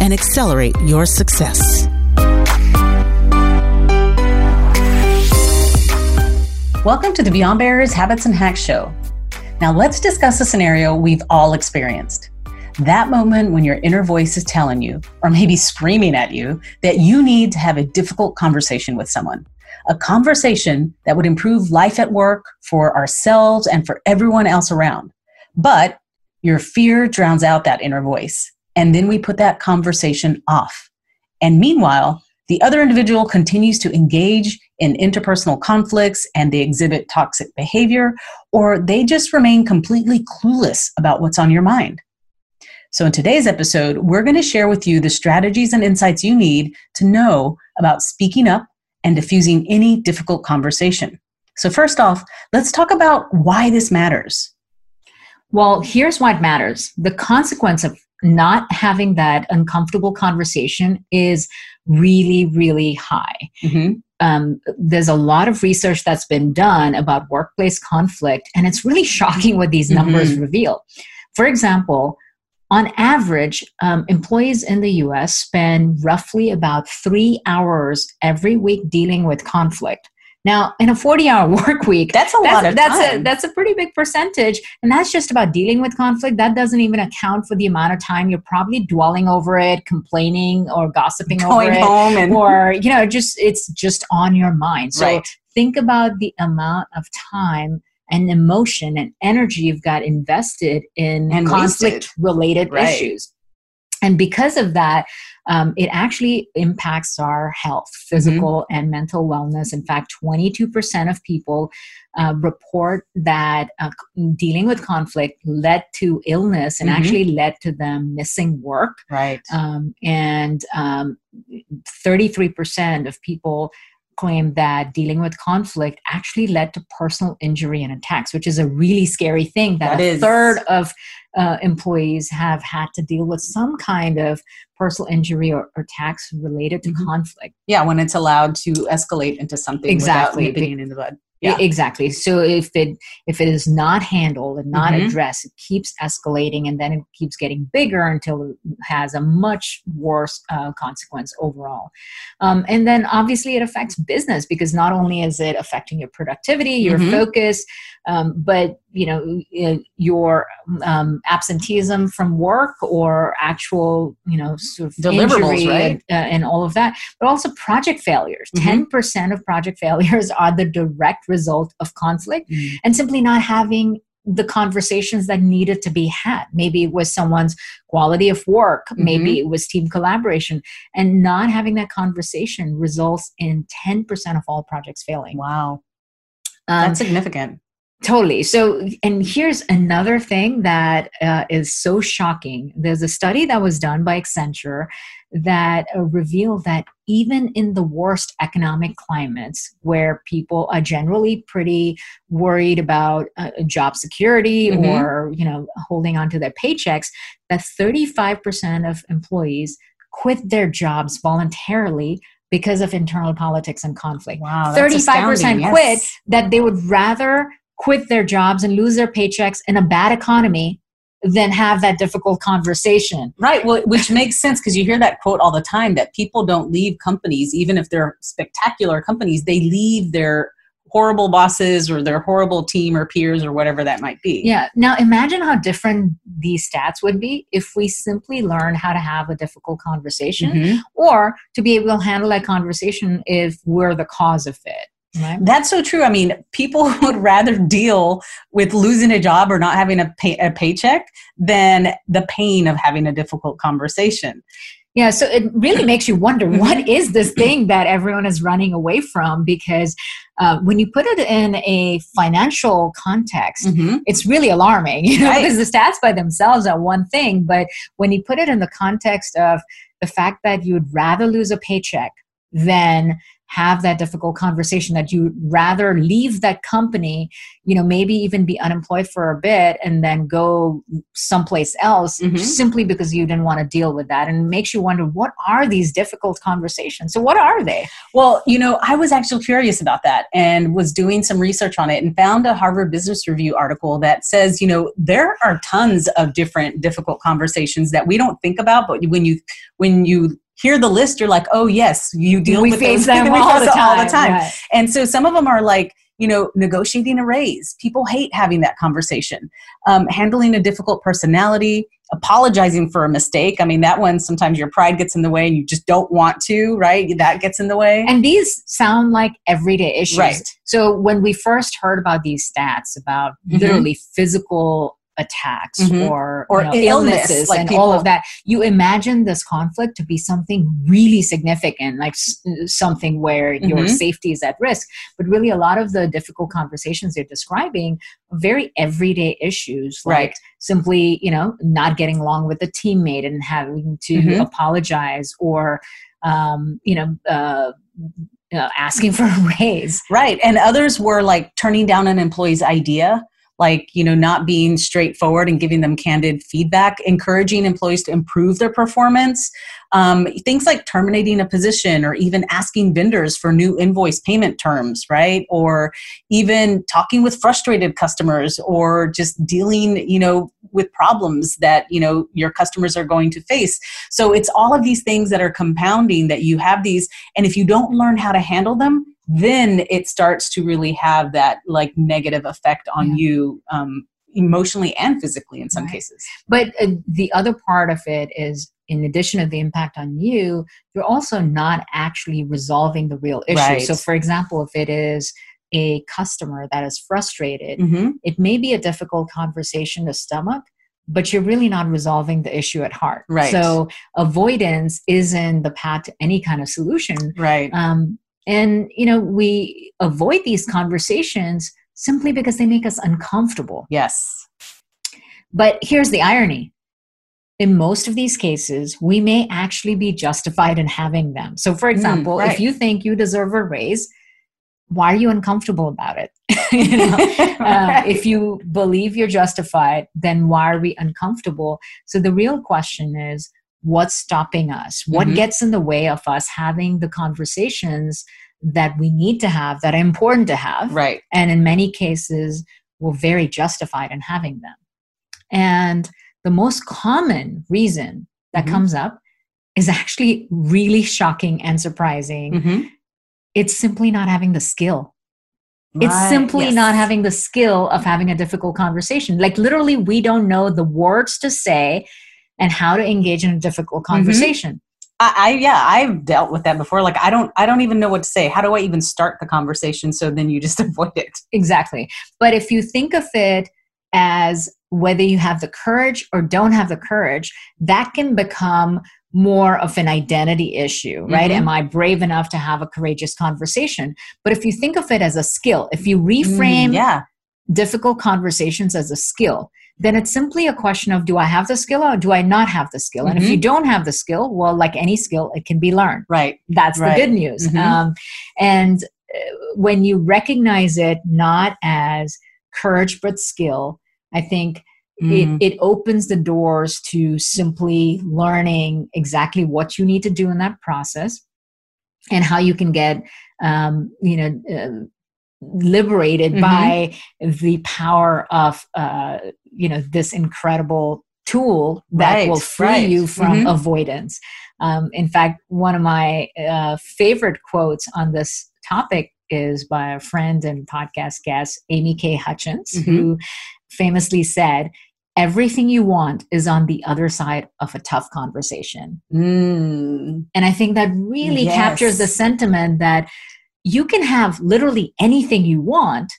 and accelerate your success. Welcome to the Beyond Barriers Habits and Hacks Show. Now, let's discuss a scenario we've all experienced. That moment when your inner voice is telling you, or maybe screaming at you, that you need to have a difficult conversation with someone. A conversation that would improve life at work for ourselves and for everyone else around. But your fear drowns out that inner voice and then we put that conversation off. And meanwhile, the other individual continues to engage in interpersonal conflicts and they exhibit toxic behavior, or they just remain completely clueless about what's on your mind. So, in today's episode, we're going to share with you the strategies and insights you need to know about speaking up and diffusing any difficult conversation. So, first off, let's talk about why this matters. Well, here's why it matters. The consequence of not having that uncomfortable conversation is really, really high. Mm-hmm. Um, there's a lot of research that's been done about workplace conflict, and it's really shocking what these numbers mm-hmm. reveal. For example, on average, um, employees in the US spend roughly about three hours every week dealing with conflict. Now, in a 40 hour work week, that's a that's, lot of that's time. A, that's a pretty big percentage. And that's just about dealing with conflict. That doesn't even account for the amount of time you're probably dwelling over it, complaining or gossiping Going over home it. And- or, you know, just it's just on your mind. So right. think about the amount of time and emotion and energy you've got invested in and conflict related right. issues. And because of that, um, it actually impacts our health, physical mm-hmm. and mental wellness. In fact, 22% of people uh, report that uh, dealing with conflict led to illness and mm-hmm. actually led to them missing work. Right. Um, and um, 33% of people claim that dealing with conflict actually led to personal injury and attacks, which is a really scary thing. That, that a is. third of uh, employees have had to deal with some kind of personal injury or, or attacks related to mm-hmm. conflict. Yeah, when it's allowed to escalate into something exactly. without nipping in the bud yeah. exactly so if it if it is not handled and not mm-hmm. addressed it keeps escalating and then it keeps getting bigger until it has a much worse uh, consequence overall um, and then obviously it affects business because not only is it affecting your productivity your mm-hmm. focus um, but you know your um, absenteeism from work or actual you know sort of deliverables right and, uh, and all of that but also project failures mm-hmm. 10% of project failures are the direct result of conflict mm-hmm. and simply not having the conversations that needed to be had. Maybe it was someone's quality of work, mm-hmm. maybe it was team collaboration, and not having that conversation results in 10% of all projects failing. Wow. Um, That's significant. Totally. So, and here's another thing that uh, is so shocking. There's a study that was done by Accenture that uh, revealed that even in the worst economic climates, where people are generally pretty worried about uh, job security mm-hmm. or you know holding on to their paychecks, that 35% of employees quit their jobs voluntarily because of internal politics and conflict. Wow, 35% quit yes. that they would rather quit their jobs and lose their paychecks in a bad economy than have that difficult conversation. Right. Well, which makes sense because you hear that quote all the time that people don't leave companies, even if they're spectacular companies, they leave their horrible bosses or their horrible team or peers or whatever that might be. Yeah. Now imagine how different these stats would be if we simply learn how to have a difficult conversation mm-hmm. or to be able to handle that conversation if we're the cause of it. Right. That's so true. I mean, people would rather deal with losing a job or not having a, pay, a paycheck than the pain of having a difficult conversation. Yeah, so it really makes you wonder what is this thing that everyone is running away from? Because uh, when you put it in a financial context, mm-hmm. it's really alarming. You know, right. because the stats by themselves are one thing, but when you put it in the context of the fact that you'd rather lose a paycheck than have that difficult conversation that you'd rather leave that company you know maybe even be unemployed for a bit and then go someplace else mm-hmm. simply because you didn't want to deal with that and it makes you wonder what are these difficult conversations so what are they well you know i was actually curious about that and was doing some research on it and found a harvard business review article that says you know there are tons of different difficult conversations that we don't think about but when you when you hear the list, you're like, oh yes, you deal we with face those, them all, the time, all the time. Right. And so some of them are like, you know, negotiating a raise. People hate having that conversation. Um, handling a difficult personality, apologizing for a mistake. I mean, that one sometimes your pride gets in the way and you just don't want to, right? That gets in the way. And these sound like everyday issues. Right. So when we first heard about these stats about mm-hmm. literally physical attacks mm-hmm. or, or you know, illnesses like and people. all of that you imagine this conflict to be something really significant like s- something where mm-hmm. your safety is at risk but really a lot of the difficult conversations you're describing are very everyday issues like right. simply you know not getting along with a teammate and having to mm-hmm. apologize or um, you know uh, uh, asking for a raise. Right. And others were like turning down an employee's idea like you know not being straightforward and giving them candid feedback encouraging employees to improve their performance. Um, things like terminating a position or even asking vendors for new invoice payment terms right? Or even talking with frustrated customers or just dealing you know with problems that you know your customers are going to face. So it's all of these things that are compounding that you have these and if you don't learn how to handle them then it starts to really have that like negative effect on yeah. you um, emotionally and physically in some right. cases. But uh, the other part of it is, in addition to the impact on you, you're also not actually resolving the real issue. Right. So, for example, if it is a customer that is frustrated, mm-hmm. it may be a difficult conversation to stomach. But you're really not resolving the issue at heart. Right. So avoidance isn't the path to any kind of solution. Right. Um, and, you know, we avoid these conversations simply because they make us uncomfortable. Yes. But here's the irony in most of these cases, we may actually be justified in having them. So, for mm, example, mm, right. if you think you deserve a raise, why are you uncomfortable about it? you know? uh, right. If you believe you're justified, then why are we uncomfortable? So, the real question is what's stopping us what mm-hmm. gets in the way of us having the conversations that we need to have that are important to have right and in many cases we're very justified in having them and the most common reason that mm-hmm. comes up is actually really shocking and surprising mm-hmm. it's simply not having the skill Right. It's simply yes. not having the skill of having a difficult conversation. Like, literally, we don't know the words to say and how to engage in a difficult mm-hmm. conversation. Mm-hmm. I, I, yeah i've dealt with that before like i don't i don't even know what to say how do i even start the conversation so then you just avoid it exactly but if you think of it as whether you have the courage or don't have the courage that can become more of an identity issue right mm-hmm. am i brave enough to have a courageous conversation but if you think of it as a skill if you reframe mm, yeah difficult conversations as a skill then it's simply a question of do I have the skill or do I not have the skill? Mm-hmm. And if you mm-hmm. don't have the skill, well, like any skill, it can be learned. Right. That's right. the good news. Mm-hmm. Um, and uh, when you recognize it not as courage but skill, I think mm. it, it opens the doors to simply learning exactly what you need to do in that process and how you can get um, you know uh, liberated mm-hmm. by the power of uh, you know this incredible tool that right, will free right. you from mm-hmm. avoidance um, in fact one of my uh, favorite quotes on this topic is by a friend and podcast guest amy k hutchens mm-hmm. who famously said everything you want is on the other side of a tough conversation mm. and i think that really yes. captures the sentiment that you can have literally anything you want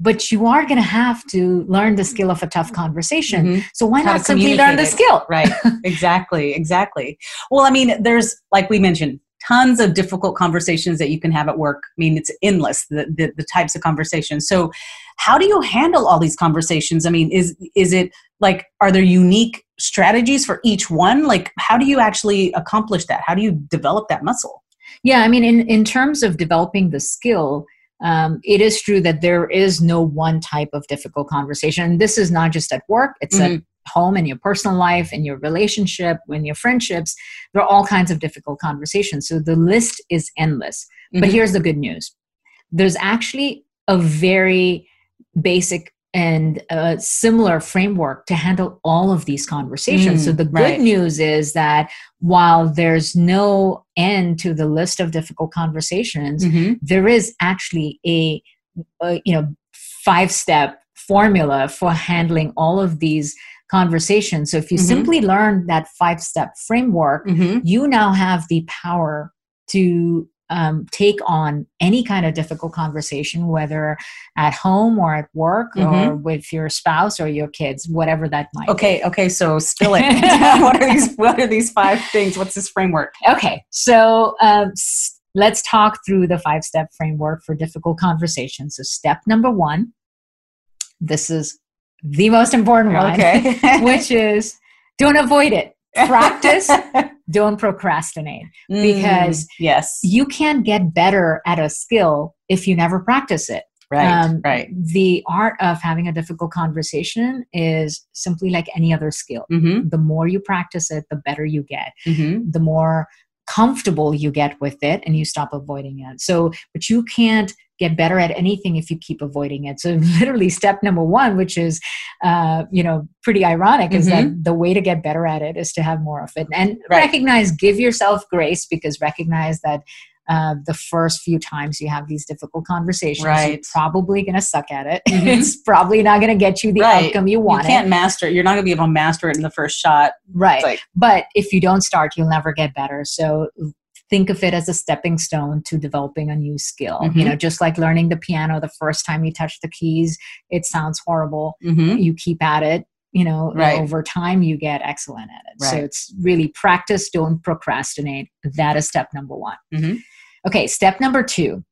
but you are going to have to learn the skill of a tough conversation. Mm-hmm. So why How not simply learn the skill? Right. exactly. Exactly. Well, I mean, there's like we mentioned, tons of difficult conversations that you can have at work. I mean, it's endless the, the, the types of conversations. So, how do you handle all these conversations? I mean, is is it like are there unique strategies for each one? Like, how do you actually accomplish that? How do you develop that muscle? Yeah, I mean, in in terms of developing the skill, um, it is true that there is no one type of difficult conversation. And this is not just at work; it's mm-hmm. at home in your personal life in your relationship in your friendships there are all kinds of difficult conversations so the list is endless mm-hmm. but here's the good news there's actually a very basic and a similar framework to handle all of these conversations. Mm, so the good right. news is that while there's no end to the list of difficult conversations, mm-hmm. there is actually a, a you know five step formula for handling all of these conversations. So if you mm-hmm. simply learn that five step framework, mm-hmm. you now have the power to um, take on any kind of difficult conversation, whether at home or at work mm-hmm. or with your spouse or your kids, whatever that might. Okay, be. okay. So spill it. what are these? What are these five things? What's this framework? Okay, so um, let's talk through the five step framework for difficult conversations. So step number one. This is the most important one, okay. which is don't avoid it. Practice, don't procrastinate. Mm, because yes, you can't get better at a skill if you never practice it. Right, um, right. The art of having a difficult conversation is simply like any other skill. Mm-hmm. The more you practice it, the better you get. Mm-hmm. The more comfortable you get with it and you stop avoiding it. So, but you can't get better at anything if you keep avoiding it. So, literally, step number one, which is, uh, you know, pretty ironic, mm-hmm. is that mm-hmm. the way to get better at it is to have more of it and right. recognize, give yourself grace because recognize that. Uh, the first few times you have these difficult conversations, right. you're probably going to suck at it. Mm-hmm. it's probably not going to get you the right. outcome you want. You can't master it. You're not going to be able to master it in the first shot. Right. Like, but if you don't start, you'll never get better. So think of it as a stepping stone to developing a new skill mm-hmm. you know just like learning the piano the first time you touch the keys it sounds horrible mm-hmm. you keep at it you know right. over time you get excellent at it right. so it's really practice don't procrastinate that is step number one mm-hmm. okay step number two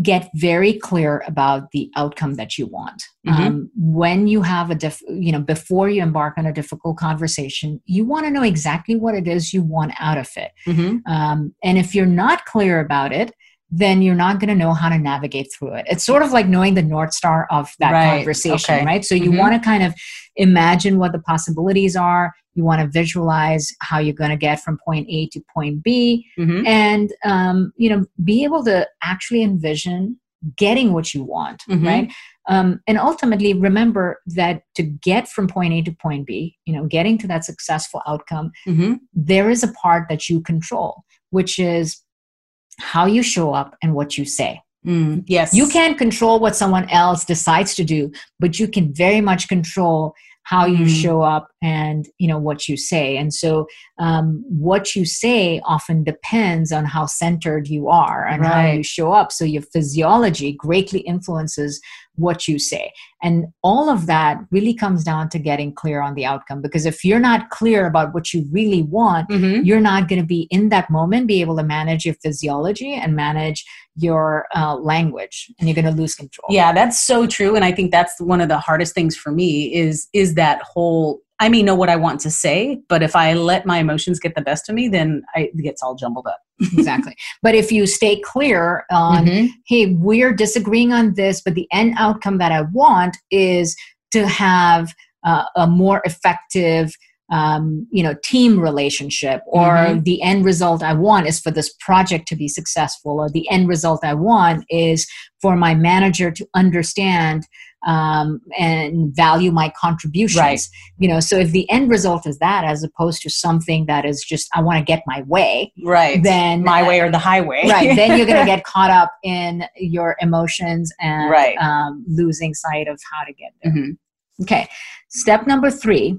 get very clear about the outcome that you want mm-hmm. um, when you have a diff you know before you embark on a difficult conversation you want to know exactly what it is you want out of it mm-hmm. um, and if you're not clear about it then you're not going to know how to navigate through it. It's sort of like knowing the North Star of that right. conversation, okay. right? So you mm-hmm. want to kind of imagine what the possibilities are. You want to visualize how you're going to get from point A to point B, mm-hmm. and um, you know, be able to actually envision getting what you want, mm-hmm. right? Um, and ultimately, remember that to get from point A to point B, you know, getting to that successful outcome, mm-hmm. there is a part that you control, which is how you show up and what you say. Mm, yes. You can't control what someone else decides to do, but you can very much control how you mm. show up and you know what you say and so um, what you say often depends on how centered you are and right. how you show up so your physiology greatly influences what you say and all of that really comes down to getting clear on the outcome because if you're not clear about what you really want mm-hmm. you're not going to be in that moment be able to manage your physiology and manage your uh, language and you're going to lose control yeah that's so true and i think that's one of the hardest things for me is is that whole I may know what I want to say, but if I let my emotions get the best of me, then I, it gets all jumbled up. exactly. But if you stay clear on, mm-hmm. hey, we're disagreeing on this, but the end outcome that I want is to have uh, a more effective um, you know team relationship or mm-hmm. the end result i want is for this project to be successful or the end result i want is for my manager to understand um, and value my contributions right. you know so if the end result is that as opposed to something that is just i want to get my way right then my way or the highway right then you're going to get caught up in your emotions and right. um, losing sight of how to get there mm-hmm. okay step number three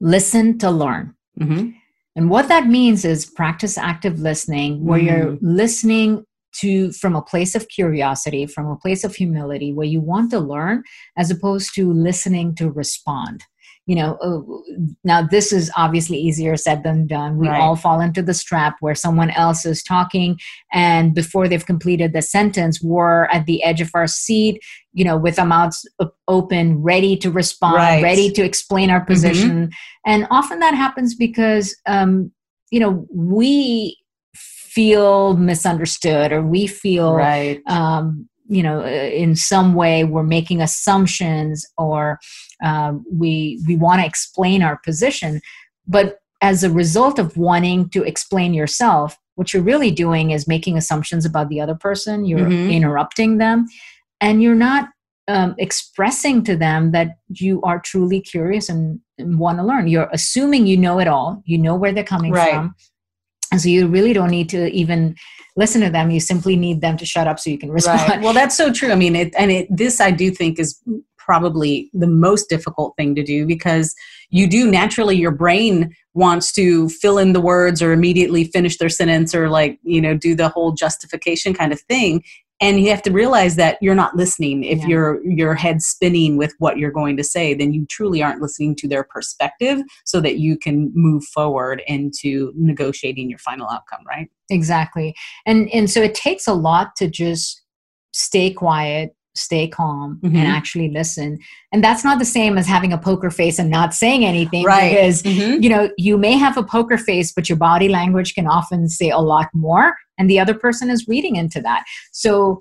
listen to learn. Mm-hmm. And what that means is practice active listening, where mm. you're listening to from a place of curiosity from a place of humility where you want to learn as opposed to listening to respond you know uh, now this is obviously easier said than done we right. all fall into the trap where someone else is talking and before they've completed the sentence we're at the edge of our seat you know with our mouths open ready to respond right. ready to explain our mm-hmm. position mm-hmm. and often that happens because um, you know we feel misunderstood or we feel right. um, you know in some way we're making assumptions or um, we we want to explain our position but as a result of wanting to explain yourself what you're really doing is making assumptions about the other person you're mm-hmm. interrupting them and you're not um, expressing to them that you are truly curious and, and want to learn you're assuming you know it all you know where they're coming right. from and so you really don't need to even listen to them. You simply need them to shut up so you can respond. Right. well that's so true. I mean it, and it, this i do think is probably the most difficult thing to do because you do naturally your brain wants to fill in the words or immediately finish their sentence or like you know do the whole justification kind of thing and you have to realize that you're not listening. If yeah. your your head spinning with what you're going to say then you truly aren't listening to their perspective so that you can move forward into negotiating your final outcome right? Exactly. And and so it takes a lot to just stay quiet stay calm mm-hmm. and actually listen and that's not the same as having a poker face and not saying anything right because mm-hmm. you know you may have a poker face but your body language can often say a lot more and the other person is reading into that so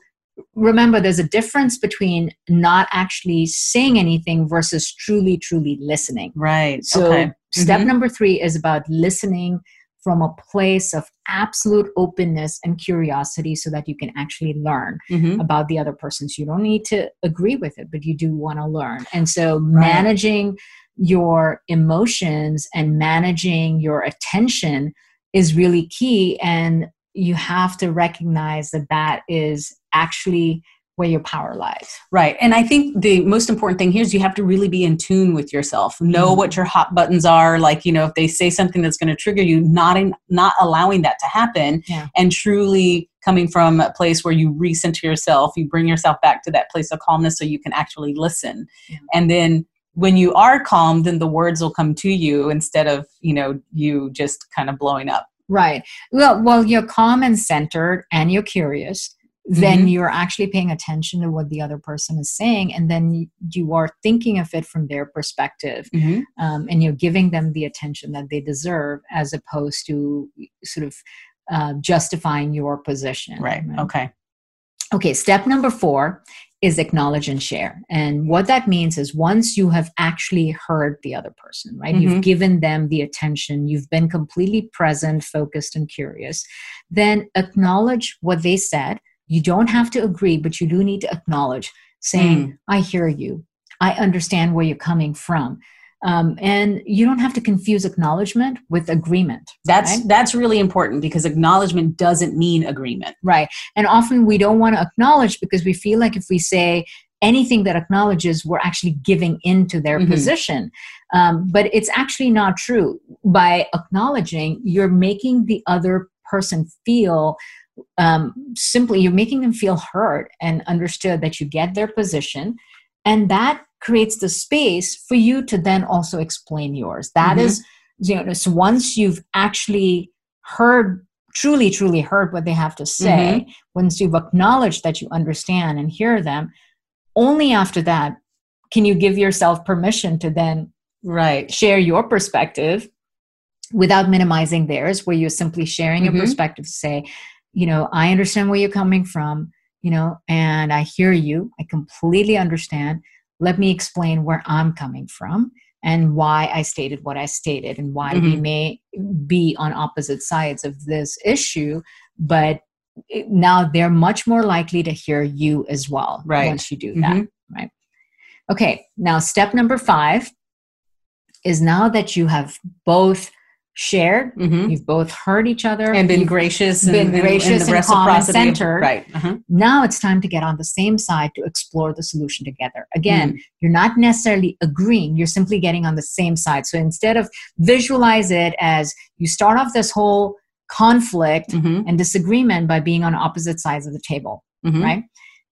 remember there's a difference between not actually saying anything versus truly truly listening right so okay. step mm-hmm. number 3 is about listening from a place of absolute openness and curiosity so that you can actually learn mm-hmm. about the other person. So you don't need to agree with it, but you do want to learn. And so right. managing your emotions and managing your attention is really key. And you have to recognize that that is actually where your power lies. Right. And I think the most important thing here is you have to really be in tune with yourself. Know mm-hmm. what your hot buttons are. Like, you know, if they say something that's going to trigger you, not in, not allowing that to happen yeah. and truly coming from a place where you recenter yourself, you bring yourself back to that place of calmness so you can actually listen. Yeah. And then when you are calm, then the words will come to you instead of, you know, you just kind of blowing up. Right. Well, well, you're calm and centered and you're curious then mm-hmm. you're actually paying attention to what the other person is saying and then you are thinking of it from their perspective mm-hmm. um, and you're giving them the attention that they deserve as opposed to sort of uh, justifying your position right. right okay okay step number four is acknowledge and share and what that means is once you have actually heard the other person right mm-hmm. you've given them the attention you've been completely present focused and curious then acknowledge what they said you don't have to agree, but you do need to acknowledge, saying, mm. I hear you. I understand where you're coming from. Um, and you don't have to confuse acknowledgement with agreement. That's right? that's really important because acknowledgement doesn't mean agreement. Right. And often we don't want to acknowledge because we feel like if we say anything that acknowledges, we're actually giving into their mm-hmm. position. Um, but it's actually not true. By acknowledging, you're making the other person feel um, simply you're making them feel heard and understood that you get their position and that creates the space for you to then also explain yours That mm-hmm. is, you know so once you've actually heard truly truly heard what they have to say mm-hmm. once you've acknowledged that you understand and hear them only after that can you give yourself permission to then right share your perspective without minimizing theirs where you're simply sharing mm-hmm. your perspective to say you know, I understand where you're coming from, you know, and I hear you. I completely understand. Let me explain where I'm coming from and why I stated what I stated and why mm-hmm. we may be on opposite sides of this issue, but now they're much more likely to hear you as well right. once you do that, mm-hmm. right? Okay, now step number five is now that you have both shared. Mm-hmm. You've both heard each other and been gracious, been and, gracious and, and, and centered. Right. Uh-huh. Now it's time to get on the same side to explore the solution together. Again, mm. you're not necessarily agreeing; you're simply getting on the same side. So instead of visualize it as you start off this whole conflict mm-hmm. and disagreement by being on opposite sides of the table, mm-hmm. right?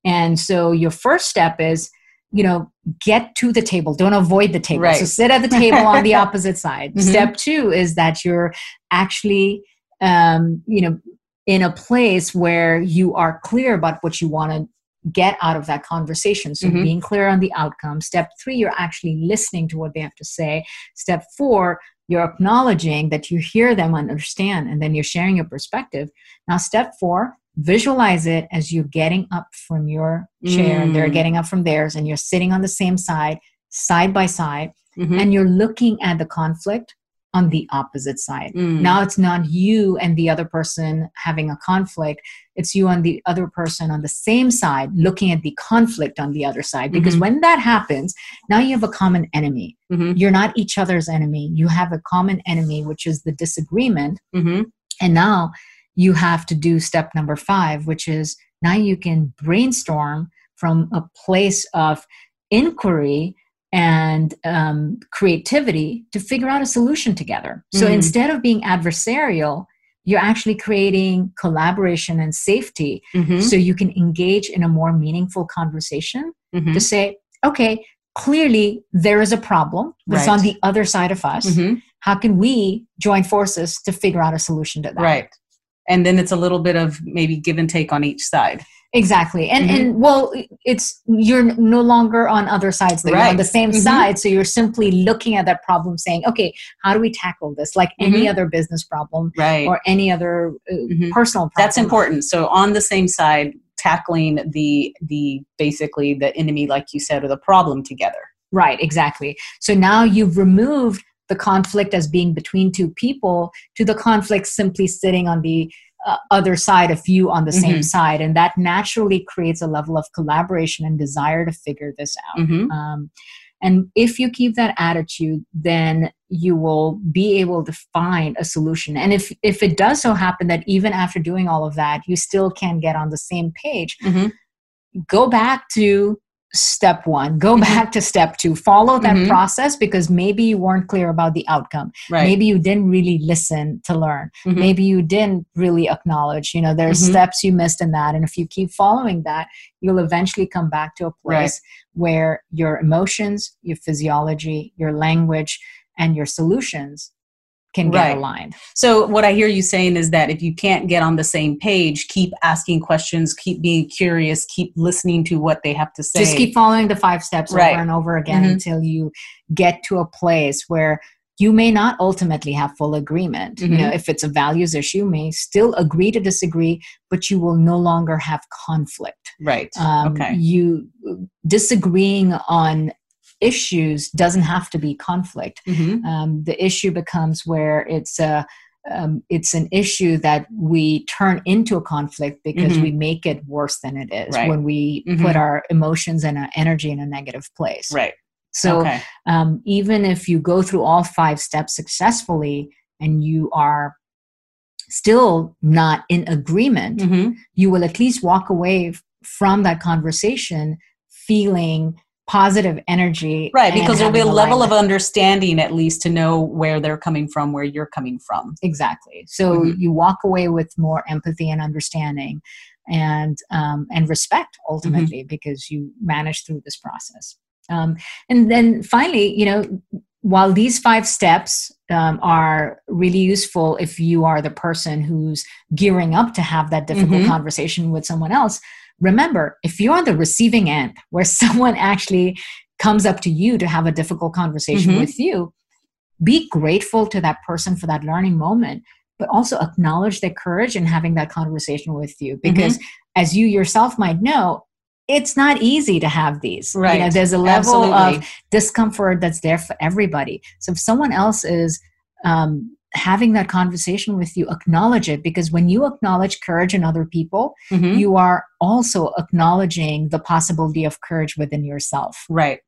And so your first step is, you know, get to the table. Don't avoid the table. Right. So sit at the table on the opposite side. Mm-hmm. Step two is that you're actually, um, you know, in a place where you are clear about what you want to get out of that conversation. So, mm-hmm. being clear on the outcome. Step three, you're actually listening to what they have to say. Step four, you're acknowledging that you hear them and understand, and then you're sharing your perspective. Now, step four, visualize it as you're getting up from your chair, mm. they're getting up from theirs, and you're sitting on the same side, side by side, mm-hmm. and you're looking at the conflict on the opposite side. Mm. Now it's not you and the other person having a conflict, it's you and the other person on the same side looking at the conflict on the other side. Because mm-hmm. when that happens, now you have a common enemy. Mm-hmm. You're not each other's enemy. You have a common enemy, which is the disagreement. Mm-hmm. And now you have to do step number five, which is now you can brainstorm from a place of inquiry and um, creativity to figure out a solution together. So mm-hmm. instead of being adversarial, you're actually creating collaboration and safety mm-hmm. so you can engage in a more meaningful conversation mm-hmm. to say, okay, clearly there is a problem that's right. on the other side of us. Mm-hmm. How can we join forces to figure out a solution to that? Right. And then it's a little bit of maybe give and take on each side exactly and mm-hmm. and well it's you're no longer on other sides right. you're on the same mm-hmm. side so you're simply looking at that problem saying okay how do we tackle this like mm-hmm. any other business problem right. or any other uh, mm-hmm. personal problem that's important so on the same side tackling the the basically the enemy like you said or the problem together right exactly so now you've removed the conflict as being between two people to the conflict simply sitting on the uh, other side of you on the mm-hmm. same side and that naturally creates a level of collaboration and desire to figure this out mm-hmm. um, and if you keep that attitude then you will be able to find a solution and if if it does so happen that even after doing all of that you still can't get on the same page mm-hmm. go back to step one go mm-hmm. back to step two follow that mm-hmm. process because maybe you weren't clear about the outcome right. maybe you didn't really listen to learn mm-hmm. maybe you didn't really acknowledge you know there's mm-hmm. steps you missed in that and if you keep following that you'll eventually come back to a place right. where your emotions your physiology your language and your solutions can get right. aligned. So what I hear you saying is that if you can't get on the same page, keep asking questions, keep being curious, keep listening to what they have to say. Just keep following the five steps right. over and over again mm-hmm. until you get to a place where you may not ultimately have full agreement. Mm-hmm. You know, if it's a values issue, you may still agree to disagree, but you will no longer have conflict. Right. Um, okay. You disagreeing on issues doesn't have to be conflict. Mm-hmm. Um, the issue becomes where it's a um, it's an issue that we turn into a conflict because mm-hmm. we make it worse than it is right. when we mm-hmm. put our emotions and our energy in a negative place. Right. So okay. um, even if you go through all five steps successfully and you are still not in agreement, mm-hmm. you will at least walk away from that conversation feeling positive energy. Right, because there'll be a level of understanding at least to know where they're coming from, where you're coming from. Exactly. So mm-hmm. you walk away with more empathy and understanding and um, and respect ultimately mm-hmm. because you managed through this process. Um, and then finally, you know, while these five steps um, are really useful if you are the person who's gearing up to have that difficult mm-hmm. conversation with someone else, remember, if you're on the receiving end where someone actually comes up to you to have a difficult conversation mm-hmm. with you, be grateful to that person for that learning moment, but also acknowledge their courage in having that conversation with you. Mm-hmm. Because mm-hmm. as you yourself might know, it's not easy to have these. Right. You know, there's a level Absolutely. of discomfort that's there for everybody. So if someone else is um, having that conversation with you acknowledge it because when you acknowledge courage in other people mm-hmm. you are also acknowledging the possibility of courage within yourself right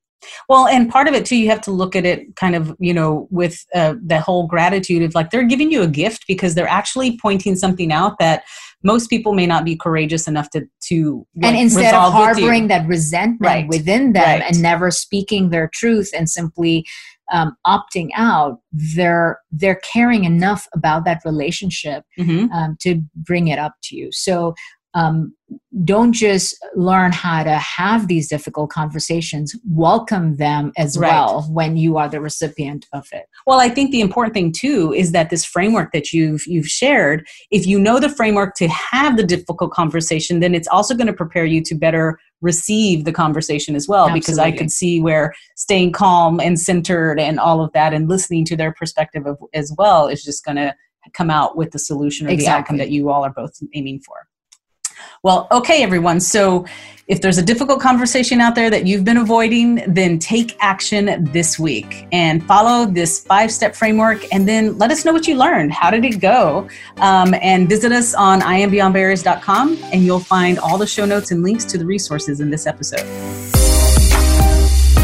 Well, and part of it too, you have to look at it kind of, you know, with uh, the whole gratitude of like they're giving you a gift because they're actually pointing something out that most people may not be courageous enough to to like, and instead of harboring that resentment right. within them right. and never speaking their truth and simply um, opting out, they're they're caring enough about that relationship mm-hmm. um, to bring it up to you. So um, don't just learn how to have these difficult conversations welcome them as right. well when you are the recipient of it well i think the important thing too is that this framework that you've you've shared if you know the framework to have the difficult conversation then it's also going to prepare you to better receive the conversation as well Absolutely. because i could see where staying calm and centered and all of that and listening to their perspective of, as well is just going to come out with the solution or exactly. the outcome that you all are both aiming for well, okay, everyone. So if there's a difficult conversation out there that you've been avoiding, then take action this week and follow this five step framework and then let us know what you learned. How did it go? Um, and visit us on iambeyondbarriers.com and you'll find all the show notes and links to the resources in this episode.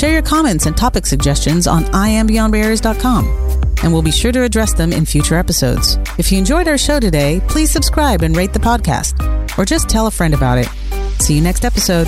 Share your comments and topic suggestions on iambeyondbarriers.com and we'll be sure to address them in future episodes. If you enjoyed our show today, please subscribe and rate the podcast, or just tell a friend about it. See you next episode.